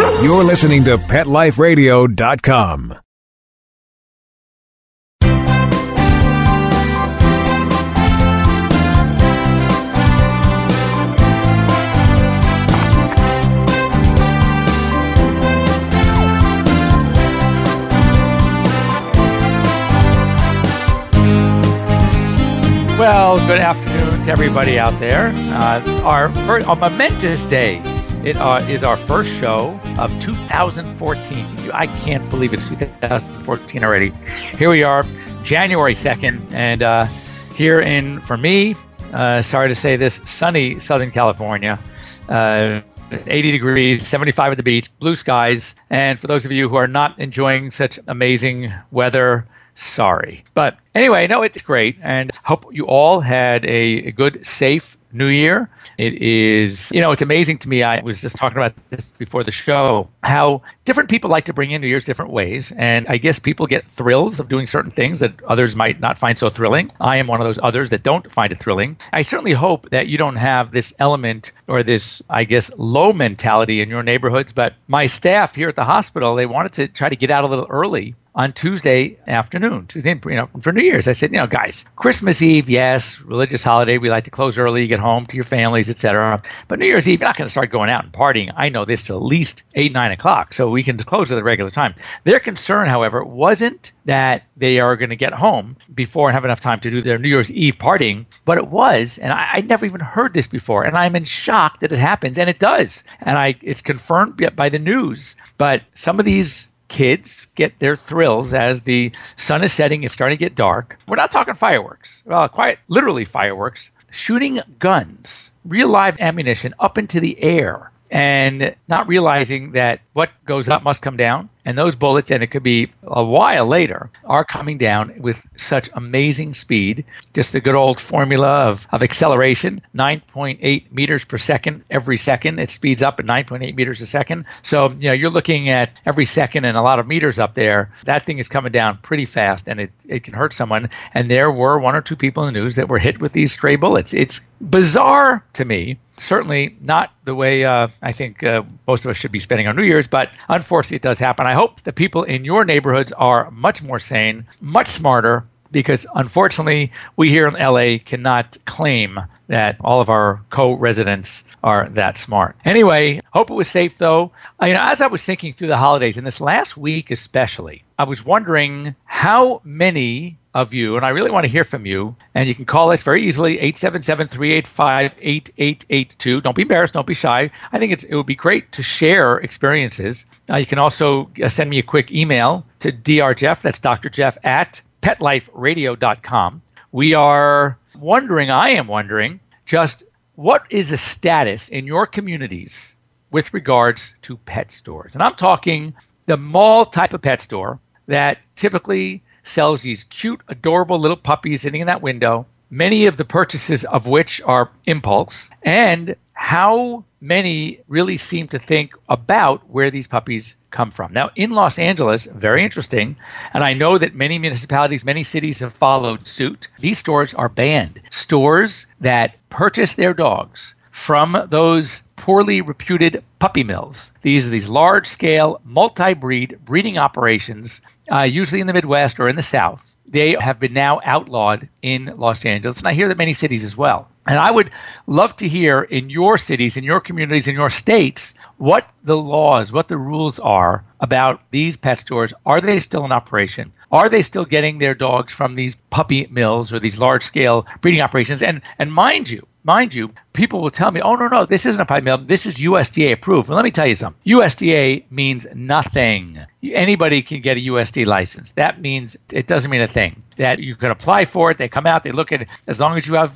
You're listening to PetLifeRadio.com. Well, good afternoon to everybody out there. Uh, our first, a momentous day. It uh, is our first show of 2014. I can't believe it's 2014 already. Here we are, January 2nd, and uh, here in, for me, uh, sorry to say this, sunny Southern California. Uh, 80 degrees, 75 at the beach, blue skies. And for those of you who are not enjoying such amazing weather, sorry. But anyway, no, it's great. And hope you all had a, a good, safe New Year. It is, you know, it's amazing to me. I was just talking about this before the show, how different people like to bring in New Year's different ways. And I guess people get thrills of doing certain things that others might not find so thrilling. I am one of those others that don't find it thrilling. I certainly hope that you don't have this element or this, I guess, low mentality in your neighborhoods. But my staff here at the hospital, they wanted to try to get out a little early on Tuesday afternoon, Tuesday, you know, for New Year's. I said, you know, guys, Christmas Eve, yes, religious holiday. We like to close early, get home to your families, etc. But New Year's Eve, you're not going to start going out and partying. I know this till at least eight, nine o'clock, so we can close at the regular time. Their concern, however, wasn't that they are going to get home before and have enough time to do their New Year's Eve partying, but it was, and I, I never even heard this before, and I'm in shock that it happens, and it does, and I it's confirmed by the news. But some of these kids get their thrills as the sun is setting, it's starting to get dark. We're not talking fireworks, uh, well, quite literally fireworks, shooting guns, real live ammunition up into the air and not realizing that what goes up must come down. And those bullets, and it could be a while later, are coming down with such amazing speed. Just the good old formula of, of acceleration 9.8 meters per second every second. It speeds up at 9.8 meters a second. So, you know, you're looking at every second and a lot of meters up there. That thing is coming down pretty fast and it, it can hurt someone. And there were one or two people in the news that were hit with these stray bullets. It's bizarre to me certainly not the way uh, I think uh, most of us should be spending our New Year's, but unfortunately, it does happen. I hope the people in your neighborhoods are much more sane, much smarter, because unfortunately, we here in LA cannot claim that all of our co-residents are that smart. Anyway, hope it was safe though. Uh, you know, as I was thinking through the holidays, and this last week especially, I was wondering how many of you, and I really want to hear from you. And you can call us very easily, 877-385-8882. Don't be embarrassed. Don't be shy. I think it's, it would be great to share experiences. Uh, you can also uh, send me a quick email to drjeff, that's Dr. Jeff, at petliferadio.com. We are wondering, I am wondering, just what is the status in your communities with regards to pet stores? And I'm talking the mall type of pet store that typically sells these cute, adorable little puppies sitting in that window, many of the purchases of which are impulse, and how many really seem to think about where these puppies come from. Now, in Los Angeles, very interesting, and I know that many municipalities, many cities have followed suit. These stores are banned. Stores that purchase their dogs from those poorly reputed puppy mills. These are these large scale, multi breed breeding operations, uh, usually in the Midwest or in the South. They have been now outlawed in Los Angeles, and I hear that many cities as well. And I would love to hear in your cities, in your communities, in your states, what the laws, what the rules are about these pet stores. Are they still in operation? Are they still getting their dogs from these puppy mills or these large scale breeding operations? And and mind you, mind you, people will tell me, oh, no, no, this isn't a puppy mill. This is USDA approved. Well, let me tell you something. USDA means nothing. Anybody can get a USD license. That means it doesn't mean a thing. That you can apply for it. They come out, they look at it. As long as you have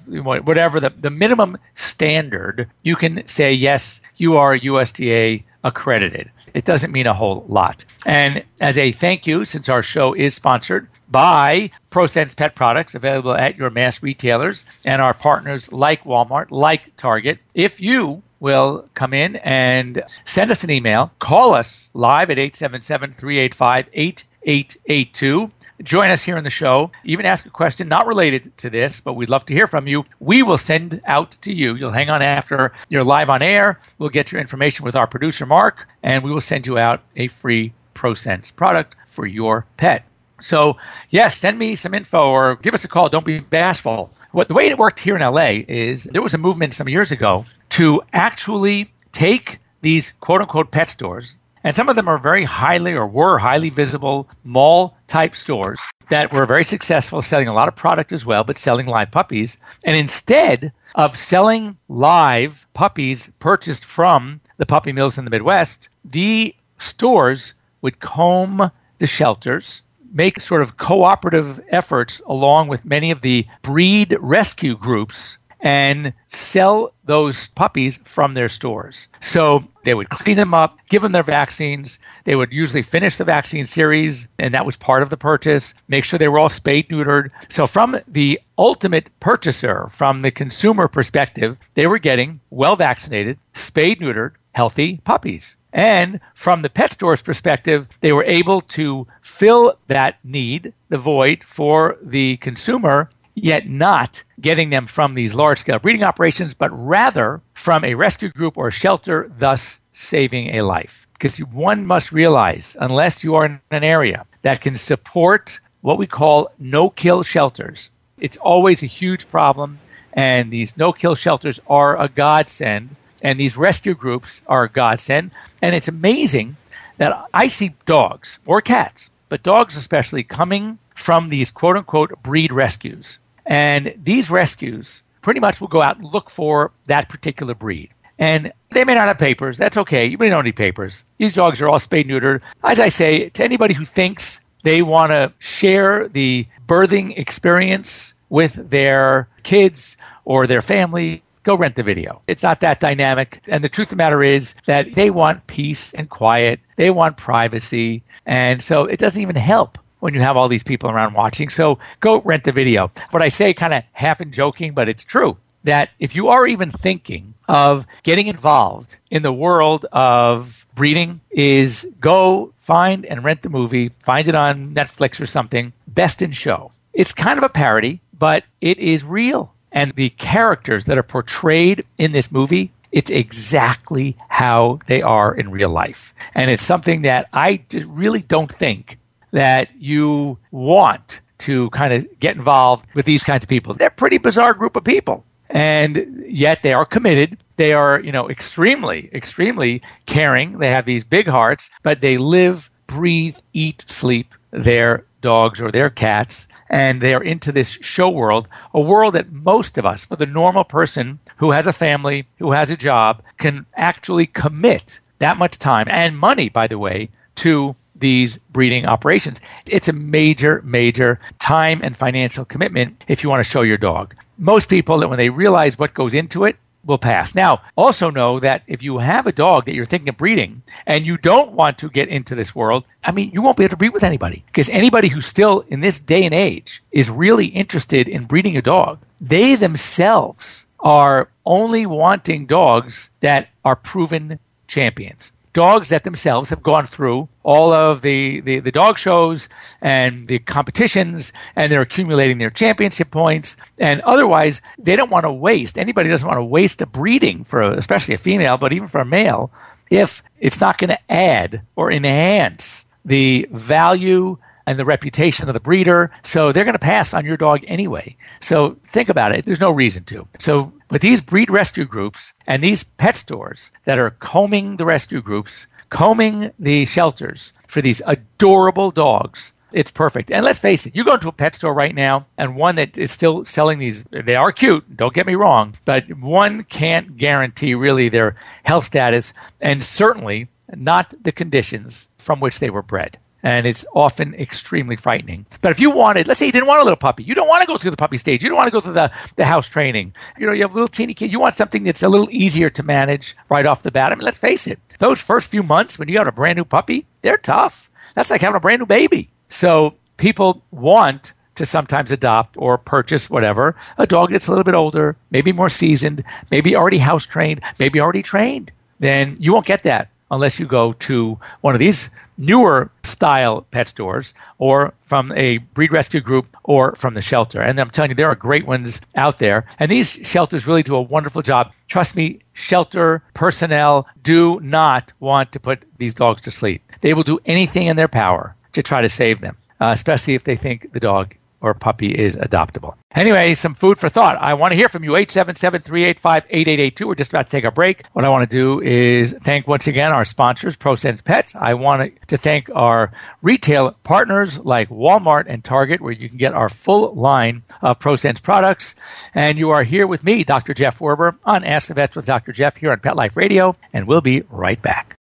whatever the, the minimum standard, you can say, yes, you are USDA accredited. It doesn't mean a whole lot. And as a thank you, since our show is sponsored by ProSense Pet Products, available at your mass retailers and our partners like Walmart, like Target, if you will come in and send us an email, call us live at 877 385 882. Join us here in the show. Even ask a question not related to this, but we'd love to hear from you. We will send out to you. You'll hang on after you're live on air. We'll get your information with our producer, Mark, and we will send you out a free ProSense product for your pet. So, yes, send me some info or give us a call. Don't be bashful. What the way it worked here in LA is there was a movement some years ago to actually take these quote unquote pet stores, and some of them are very highly or were highly visible mall type stores that were very successful, selling a lot of product as well, but selling live puppies. And instead of selling live puppies purchased from the puppy mills in the Midwest, the stores would comb the shelters make sort of cooperative efforts along with many of the breed rescue groups and sell those puppies from their stores. So they would clean them up, give them their vaccines. They would usually finish the vaccine series, and that was part of the purchase. Make sure they were all spayed, neutered. So, from the ultimate purchaser, from the consumer perspective, they were getting well vaccinated, spayed, neutered, healthy puppies. And from the pet store's perspective, they were able to fill that need, the void for the consumer, yet not getting them from these large scale breeding operations, but rather from a rescue group or shelter, thus saving a life. Because one must realize, unless you are in an area that can support what we call no kill shelters, it's always a huge problem. And these no kill shelters are a godsend and these rescue groups are a godsend. And it's amazing that I see dogs or cats, but dogs especially, coming from these quote unquote breed rescues. And these rescues pretty much will go out and look for that particular breed. And they may not have papers. That's okay. You may don't need papers. These dogs are all spayed neutered. As I say, to anybody who thinks they want to share the birthing experience with their kids or their family, go rent the video. It's not that dynamic. And the truth of the matter is that they want peace and quiet, they want privacy. And so it doesn't even help when you have all these people around watching. So go rent the video. What I say kind of half in joking, but it's true that if you are even thinking of getting involved in the world of breeding is go find and rent the movie, find it on Netflix or something, Best in Show. It's kind of a parody, but it is real. And the characters that are portrayed in this movie, it's exactly how they are in real life. And it's something that I really don't think that you want to kind of get involved with these kinds of people. They're a pretty bizarre group of people. And yet they are committed. They are, you know, extremely, extremely caring. They have these big hearts, but they live, breathe, eat, sleep their dogs or their cats and they are into this show world, a world that most of us, for the normal person who has a family, who has a job, can actually commit that much time and money, by the way, to these breeding operations. It's a major, major time and financial commitment if you want to show your dog. Most people, that when they realize what goes into it, will pass. Now, also know that if you have a dog that you're thinking of breeding and you don't want to get into this world, I mean, you won't be able to breed with anybody because anybody who still in this day and age is really interested in breeding a dog, they themselves are only wanting dogs that are proven champions dogs that themselves have gone through all of the, the, the, dog shows and the competitions and they're accumulating their championship points and otherwise they don't want to waste anybody doesn't want to waste a breeding for a, especially a female but even for a male if it's not going to add or enhance the value and the reputation of the breeder. So they're going to pass on your dog anyway. So think about it. There's no reason to. So with these breed rescue groups and these pet stores that are combing the rescue groups, combing the shelters for these adorable dogs, it's perfect. And let's face it, you go into a pet store right now and one that is still selling these, they are cute, don't get me wrong, but one can't guarantee really their health status and certainly not the conditions from which they were bred and it's often extremely frightening. But if you wanted, let's say you didn't want a little puppy, you don't want to go through the puppy stage, you don't want to go through the, the house training. You know, you have a little teeny kid, you want something that's a little easier to manage right off the bat. I mean, let's face it, those first few months when you have a brand new puppy, they're tough. That's like having a brand new baby. So people want to sometimes adopt or purchase whatever a dog that's a little bit older, maybe more seasoned, maybe already house trained, maybe already trained. Then you won't get that unless you go to one of these newer style pet stores or from a breed rescue group or from the shelter. And I'm telling you, there are great ones out there. And these shelters really do a wonderful job. Trust me, shelter personnel do not want to put these dogs to sleep. They will do anything in their power to try to save them, uh, especially if they think the dog or puppy is adoptable. Anyway, some food for thought. I want to hear from you. 877-385-8882. We're just about to take a break. What I want to do is thank once again our sponsors, ProSense Pets. I want to thank our retail partners like Walmart and Target, where you can get our full line of ProSense products. And you are here with me, Dr. Jeff Werber, on Ask the Vets with Dr. Jeff here on Pet Life Radio, and we'll be right back.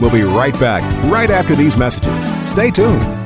We'll be right back right after these messages. Stay tuned.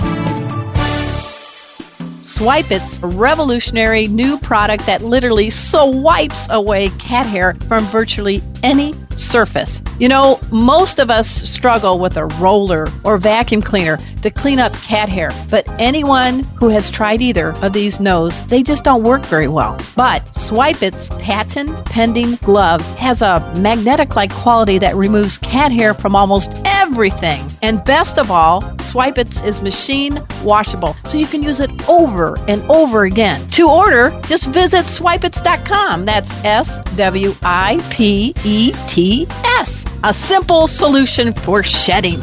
Swipets a revolutionary new product that literally swipes away cat hair from virtually any surface. You know, most of us struggle with a roller or vacuum cleaner to clean up cat hair, but anyone who has tried either of these knows they just don't work very well. But Swipets patent pending glove has a magnetic like quality that removes cat hair from almost everything. And best of all, Swipets is machine washable, so you can use it over and over again. To order, just visit swipets.com. That's S W I P E T S. A simple solution for shedding.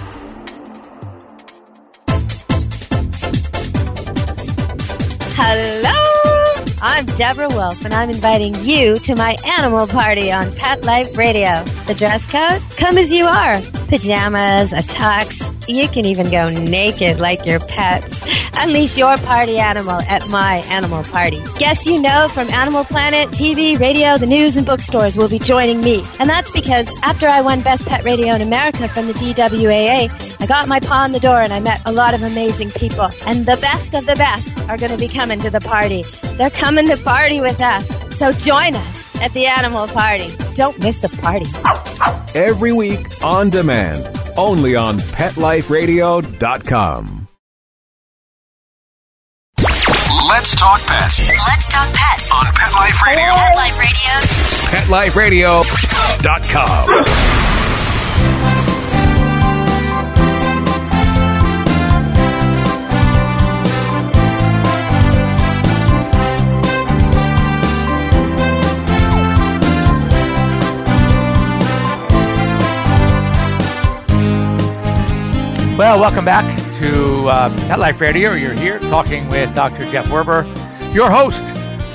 Hello! I'm Deborah Wolf, and I'm inviting you to my animal party on Pet Life Radio. The dress code? Come as you are. Pajamas, a tux. You can even go naked like your pets. Unleash your party animal at my animal party. Guests you know from Animal Planet, TV, radio, the news, and bookstores will be joining me. And that's because after I won Best Pet Radio in America from the DWAA, I got my paw in the door and I met a lot of amazing people. And the best of the best are going to be coming to the party. They're coming to party with us. So join us at the animal party. Don't miss the party. Every week on demand, only on PetLifeRadio.com. Let's talk pets Let's talk pets on Pet Life Radio. Pet Life Radio. PetLifeRadio.com. Well, welcome back to uh, Pet Life Radio. You're here talking with Dr. Jeff Werber, your host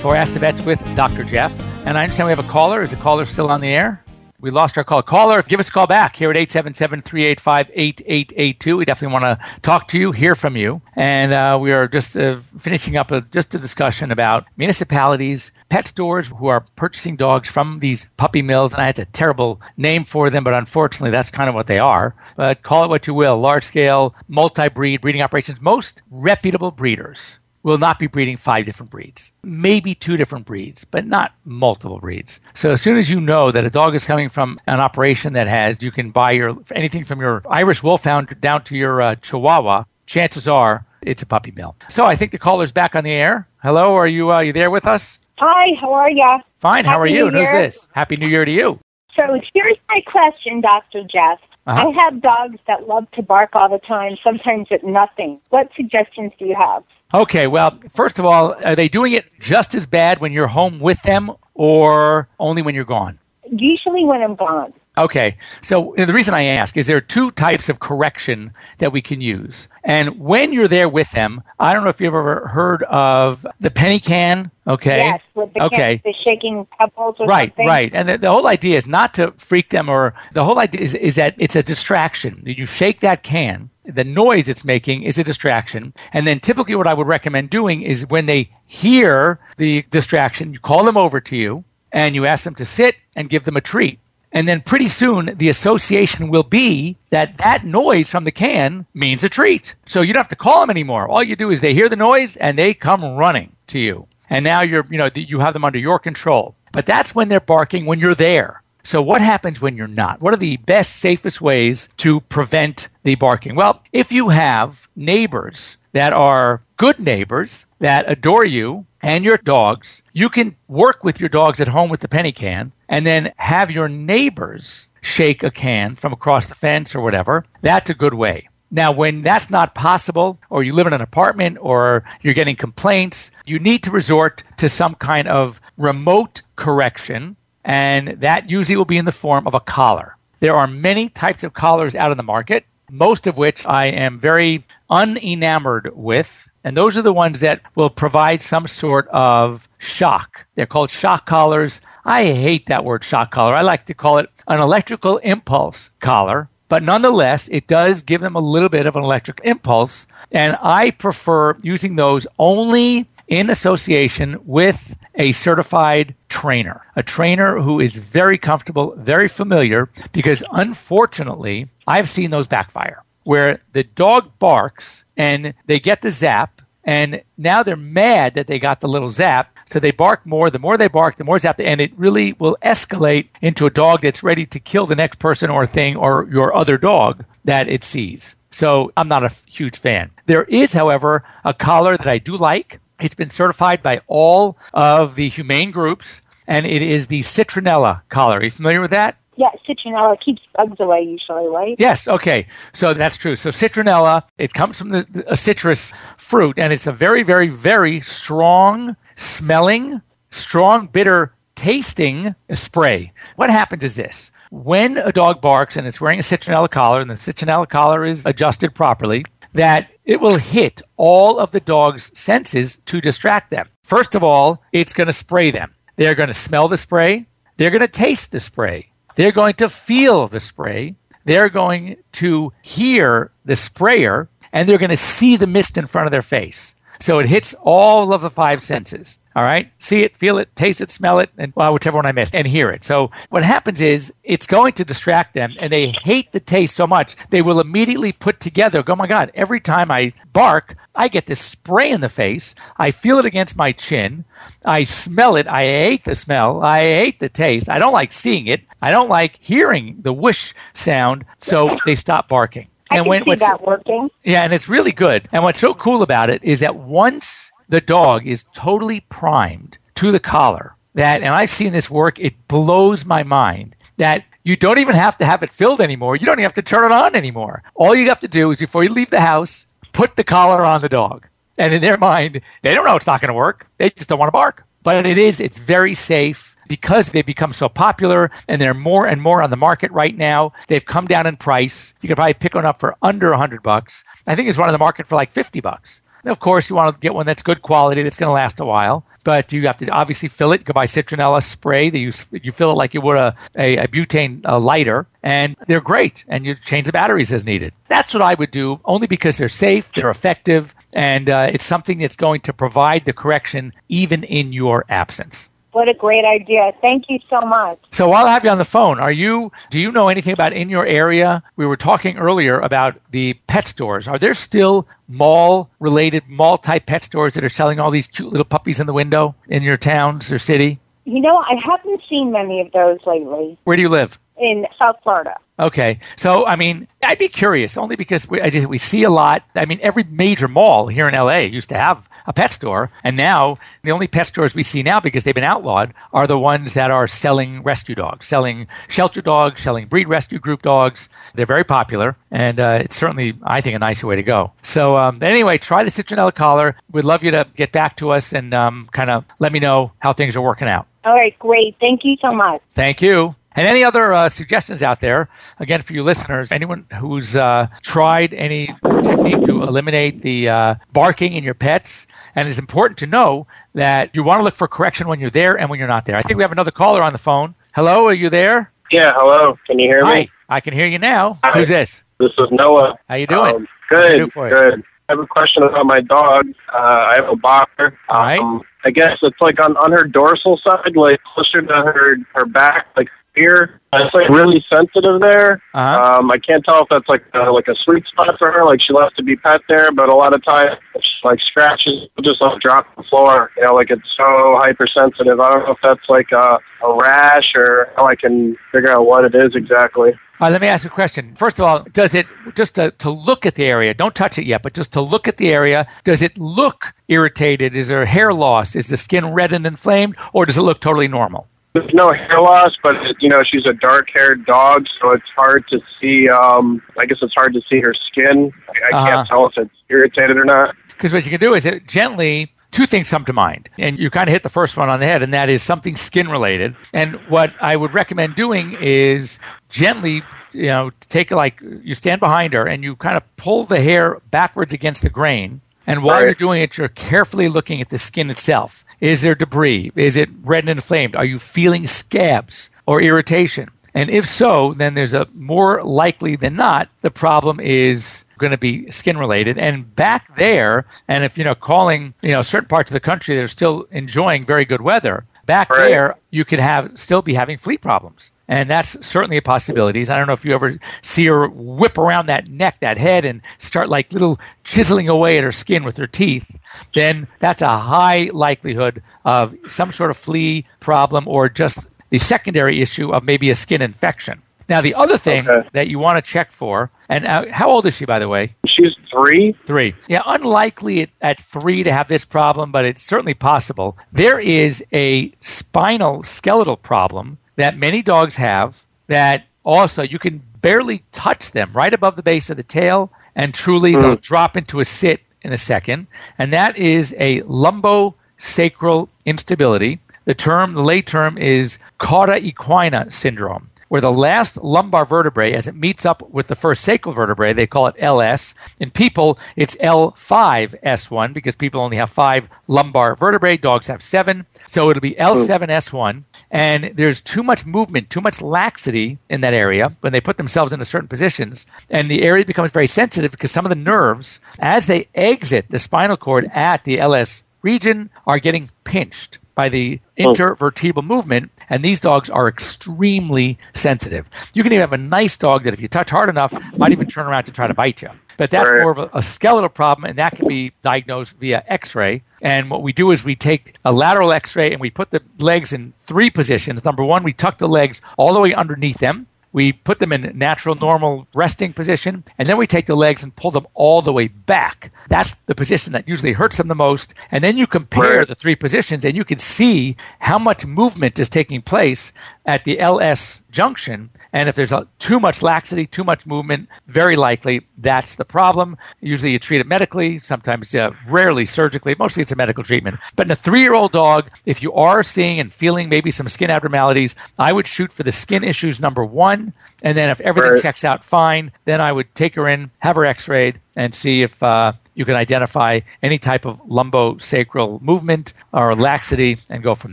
for Ask the Vets with Dr. Jeff. And I understand we have a caller. Is the caller still on the air? We lost our call. Caller, give us a call back here at 877-385-8882. We definitely want to talk to you, hear from you. And uh, we are just uh, finishing up a, just a discussion about municipalities, pet stores who are purchasing dogs from these puppy mills. And I had a terrible name for them, but unfortunately that's kind of what they are. But call it what you will, large-scale, multi-breed breeding operations. Most reputable breeders will not be breeding five different breeds, maybe two different breeds, but not multiple breeds. So as soon as you know that a dog is coming from an operation that has, you can buy your anything from your Irish Wolfhound down to your uh, Chihuahua, chances are it's a puppy mill. So I think the caller's back on the air. Hello, are you uh, you there with us? Hi, how are you? Fine. How are you? Who's this? Happy New Year to you. So here's my question, Dr. Jeff. Uh-huh. I have dogs that love to bark all the time, sometimes at nothing. What suggestions do you have? Okay, well, first of all, are they doing it just as bad when you're home with them or only when you're gone? Usually when I'm gone. Okay. So the reason I ask is there are two types of correction that we can use. And when you're there with them, I don't know if you've ever heard of the penny can. Okay. Yes, with the, okay. Can, the shaking pebbles or right, something. Right, And the, the, whole idea is not to freak them or the whole idea is, is that it's a distraction. You shake that can the noise it's making is a distraction. And then typically what I would recommend doing is when they hear the distraction, you call them over to you and you ask them to sit and give them a treat. And then pretty soon the association will be that that noise from the can means a treat. So you don't have to call them anymore. All you do is they hear the noise and they come running to you. And now you're, you know, you have them under your control. But that's when they're barking when you're there. So what happens when you're not? What are the best, safest ways to prevent the barking? Well, if you have neighbors that are good neighbors that adore you and your dogs, you can work with your dogs at home with the penny can and then have your neighbors shake a can from across the fence or whatever. That's a good way. Now, when that's not possible, or you live in an apartment, or you're getting complaints, you need to resort to some kind of remote correction and that usually will be in the form of a collar. There are many types of collars out in the market, most of which I am very unenamored with. And those are the ones that will provide some sort of shock. They're called shock collars. I hate that word shock collar. I like to call it an electrical impulse collar. But nonetheless, it does give them a little bit of an electric impulse. And I prefer using those only in association with a certified trainer, a trainer who is very comfortable, very familiar, because unfortunately, I've seen those backfire where the dog barks and they get the zap and now they're mad that they got the little zap. So they bark more. The more they bark, the more zap, and it really will escalate into a dog that's ready to kill the next person or thing or your other dog that it sees. So I'm not a huge fan. There is, however, a collar that I do like. It's been certified by all of the humane groups, and it is the citronella collar. Are you familiar with that? Yeah, citronella keeps bugs away usually, right? Yes. Okay. So that's true. So citronella, it comes from the, a citrus fruit, and it's a very, very, very strong smelling, strong, bitter tasting spray. What happens is this. When a dog barks and it's wearing a citronella collar, and the citronella collar is adjusted properly, that it will hit all of the dog's senses to distract them. First of all, it's going to spray them. They're going to smell the spray. They're going to taste the spray. They're going to feel the spray. They're going to hear the sprayer and they're going to see the mist in front of their face. So it hits all of the five senses. All right. See it, feel it, taste it, smell it, and well, whichever one I missed, and hear it. So what happens is it's going to distract them and they hate the taste so much they will immediately put together, oh my God, every time I bark, I get this spray in the face. I feel it against my chin. I smell it. I hate the smell. I hate the taste. I don't like seeing it. I don't like hearing the whoosh sound. So they stop barking. I and can when, see that working. Yeah, and it's really good. And what's so cool about it is that once the dog is totally primed to the collar, that, and I've seen this work, it blows my mind that you don't even have to have it filled anymore. You don't even have to turn it on anymore. All you have to do is before you leave the house, put the collar on the dog. And in their mind, they don't know it's not going to work. They just don't want to bark. But it is, it's very safe because they've become so popular and they're more and more on the market right now. They've come down in price. You can probably pick one up for under a hundred bucks. I think it's one on the market for like 50 bucks. Of course, you want to get one that's good quality, that's going to last a while. But you have to obviously fill it. You can buy citronella spray. They use, you fill it like you would a, a, a butane a lighter, and they're great. And you change the batteries as needed. That's what I would do, only because they're safe, they're effective, and uh, it's something that's going to provide the correction even in your absence. What a great idea. Thank you so much. So while I have you on the phone, are you do you know anything about in your area? We were talking earlier about the pet stores. Are there still mall related mall type pet stores that are selling all these cute little puppies in the window in your towns or city? You know, I haven't seen many of those lately. Where do you live? In South Florida. Okay. So, I mean, I'd be curious only because we, we see a lot. I mean, every major mall here in LA used to have a pet store. And now the only pet stores we see now, because they've been outlawed, are the ones that are selling rescue dogs, selling shelter dogs, selling breed rescue group dogs. They're very popular. And uh, it's certainly, I think, a nicer way to go. So, um, anyway, try the citronella collar. We'd love you to get back to us and um, kind of let me know how things are working out. All right, great. Thank you so much. Thank you. And any other uh, suggestions out there, again, for you listeners, anyone who's uh, tried any technique to eliminate the uh, barking in your pets, and it's important to know that you want to look for correction when you're there and when you're not there. I think we have another caller on the phone. Hello, are you there? Yeah, hello. Can you hear Hi, me? I can hear you now. Hi. Who's this? This is Noah. How you doing? Um, good, do for you? good. I have a question about my dog. Uh, I have a boxer. All right. Um, I guess it's like on, on her dorsal side, like closer to her her back, like here. It's like really sensitive there. Uh-huh. Um, I can't tell if that's like a, like a sweet spot for her. Like she loves to be pet there, but a lot of times she like scratches, just like drop on the floor. You know, like it's so hypersensitive. I don't know if that's like a, a rash or how I can figure out what it is exactly. Uh, let me ask a question. First of all, does it just to, to look at the area? Don't touch it yet, but just to look at the area. Does it look irritated? Is there hair loss? Is the skin red and inflamed, or does it look totally normal? There's no hair loss, but it, you know she's a dark-haired dog, so it's hard to see. Um, I guess it's hard to see her skin. I, I Uh-huh. can't tell if it's irritated or not. Because what you can do is it gently. Two things come to mind, and you kind of hit the first one on the head, and that is something skin related. And what I would recommend doing is gently, you know, take like you stand behind her and you kind of pull the hair backwards against the grain. And while Right. you're doing it, you're carefully looking at the skin itself. Is there debris? Is it red and inflamed? Are you feeling scabs or irritation? And if so, then there's a more likely than not the problem is going to be skin related. And back there, and if you know, calling you know certain parts of the country that are still enjoying very good weather, back Right. there you could have still be having flea problems. And that's certainly a possibility. I don't know if you ever see her whip around that neck, that head, and start like little chiseling away at her skin with her teeth. Then that's a high likelihood of some sort of flea problem or just the secondary issue of maybe a skin infection. Now, the other thing Okay. that you want to check for, and uh, how old is she, by the way? She's three. Three. Yeah, unlikely at, at three to have this problem, but it's certainly possible. There is a spinal skeletal problem that many dogs have that also you can barely touch them right above the base of the tail, and truly they'll drop into a sit in a second. And that is a lumbosacral instability. The term, the lay term is cauda equina syndrome where the last lumbar vertebrae, as it meets up with the first sacral vertebrae, they call it LS. In people, it's L5S1 because people only have five lumbar vertebrae. Dogs have seven. So it'll be L7S1. And there's too much movement, too much laxity in that area when they put themselves into certain positions. And the area becomes very sensitive because some of the nerves, as they exit the spinal cord at the LS region, are getting pinched by the oh. intervertebral movement, and these dogs are extremely sensitive. You can even have a nice dog that, if you touch hard enough, might even turn around to try to bite you. But that's more of a, a skeletal problem, and that can be diagnosed via X-ray. And what we do is we take a lateral X-ray and we put the legs in three positions. Number one, we tuck the legs all the way underneath them. We put them in natural, normal resting position, and then we take the legs and pull them all the way back. That's the position that usually hurts them the most. And then you compare Right. the three positions, and you can see how much movement is taking place at the LS junction. And if there's a, too much laxity, too much movement, very likely that's the problem. Usually you treat it medically, sometimes uh, rarely surgically. Mostly it's a medical treatment. But in a three year old dog, if you are seeing and feeling maybe some skin abnormalities, I would shoot for the skin issues number one. And then if everything Right. checks out fine, then I would take her in, have her x rayed, and see if uh, you can identify any type of lumbosacral movement or laxity and go from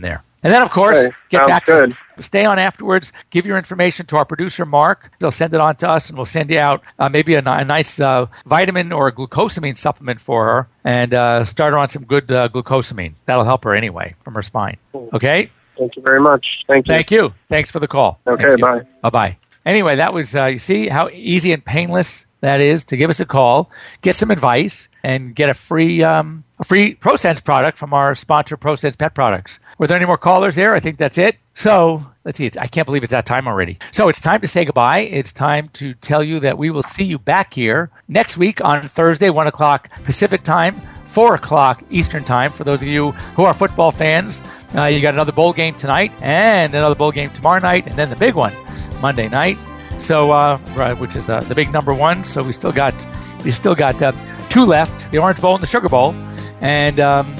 there. And then, of course, Okay, get sounds back good. to us. Stay on afterwards. Give your information to our producer, Mark. They'll send it on to us, and we'll send you out uh, maybe a, a nice uh, vitamin or a glucosamine supplement for her and uh, start her on some good uh, glucosamine. That'll help her anyway from her spine. Okay? Thank you very much. Thank you. Thank you. Thanks for the call. Okay, bye. Bye bye. Anyway, that was, uh, you see how easy and painless that is to give us a call, get some advice, and get a free, um, a free ProSense product from our sponsor, ProSense Pet Products. Were there any more callers there? I think that's it. So let's see. It's, I can't believe it's that time already. So it's time to say goodbye. It's time to tell you that we will see you back here next week on Thursday, 1 o'clock Pacific time. 4 o'clock Eastern Time. For those of you who are football fans, uh, you got another bowl game tonight and another bowl game tomorrow night, and then the big one Monday night. So, uh, right, which is the, the big number one. So we still got we still got uh, two left: the Orange Bowl and the Sugar Bowl, and um,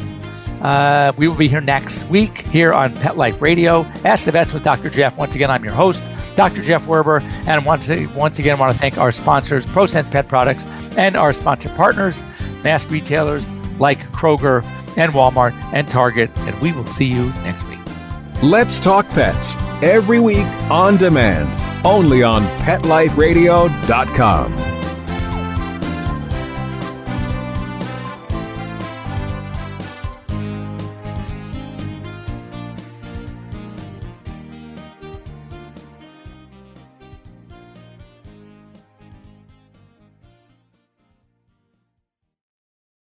uh, we will be here next week here on Pet Life Radio. Ask the Vets with Dr. Jeff. Once again, I'm your host. Dr. Jeff Werber. And once, once again, I want to thank our sponsors, ProSense Pet Products, and our sponsor partners, mass retailers like Kroger and Walmart and Target. And we will see you next week. Let's Talk Pets every week on demand, only on PetLifeRadio.com.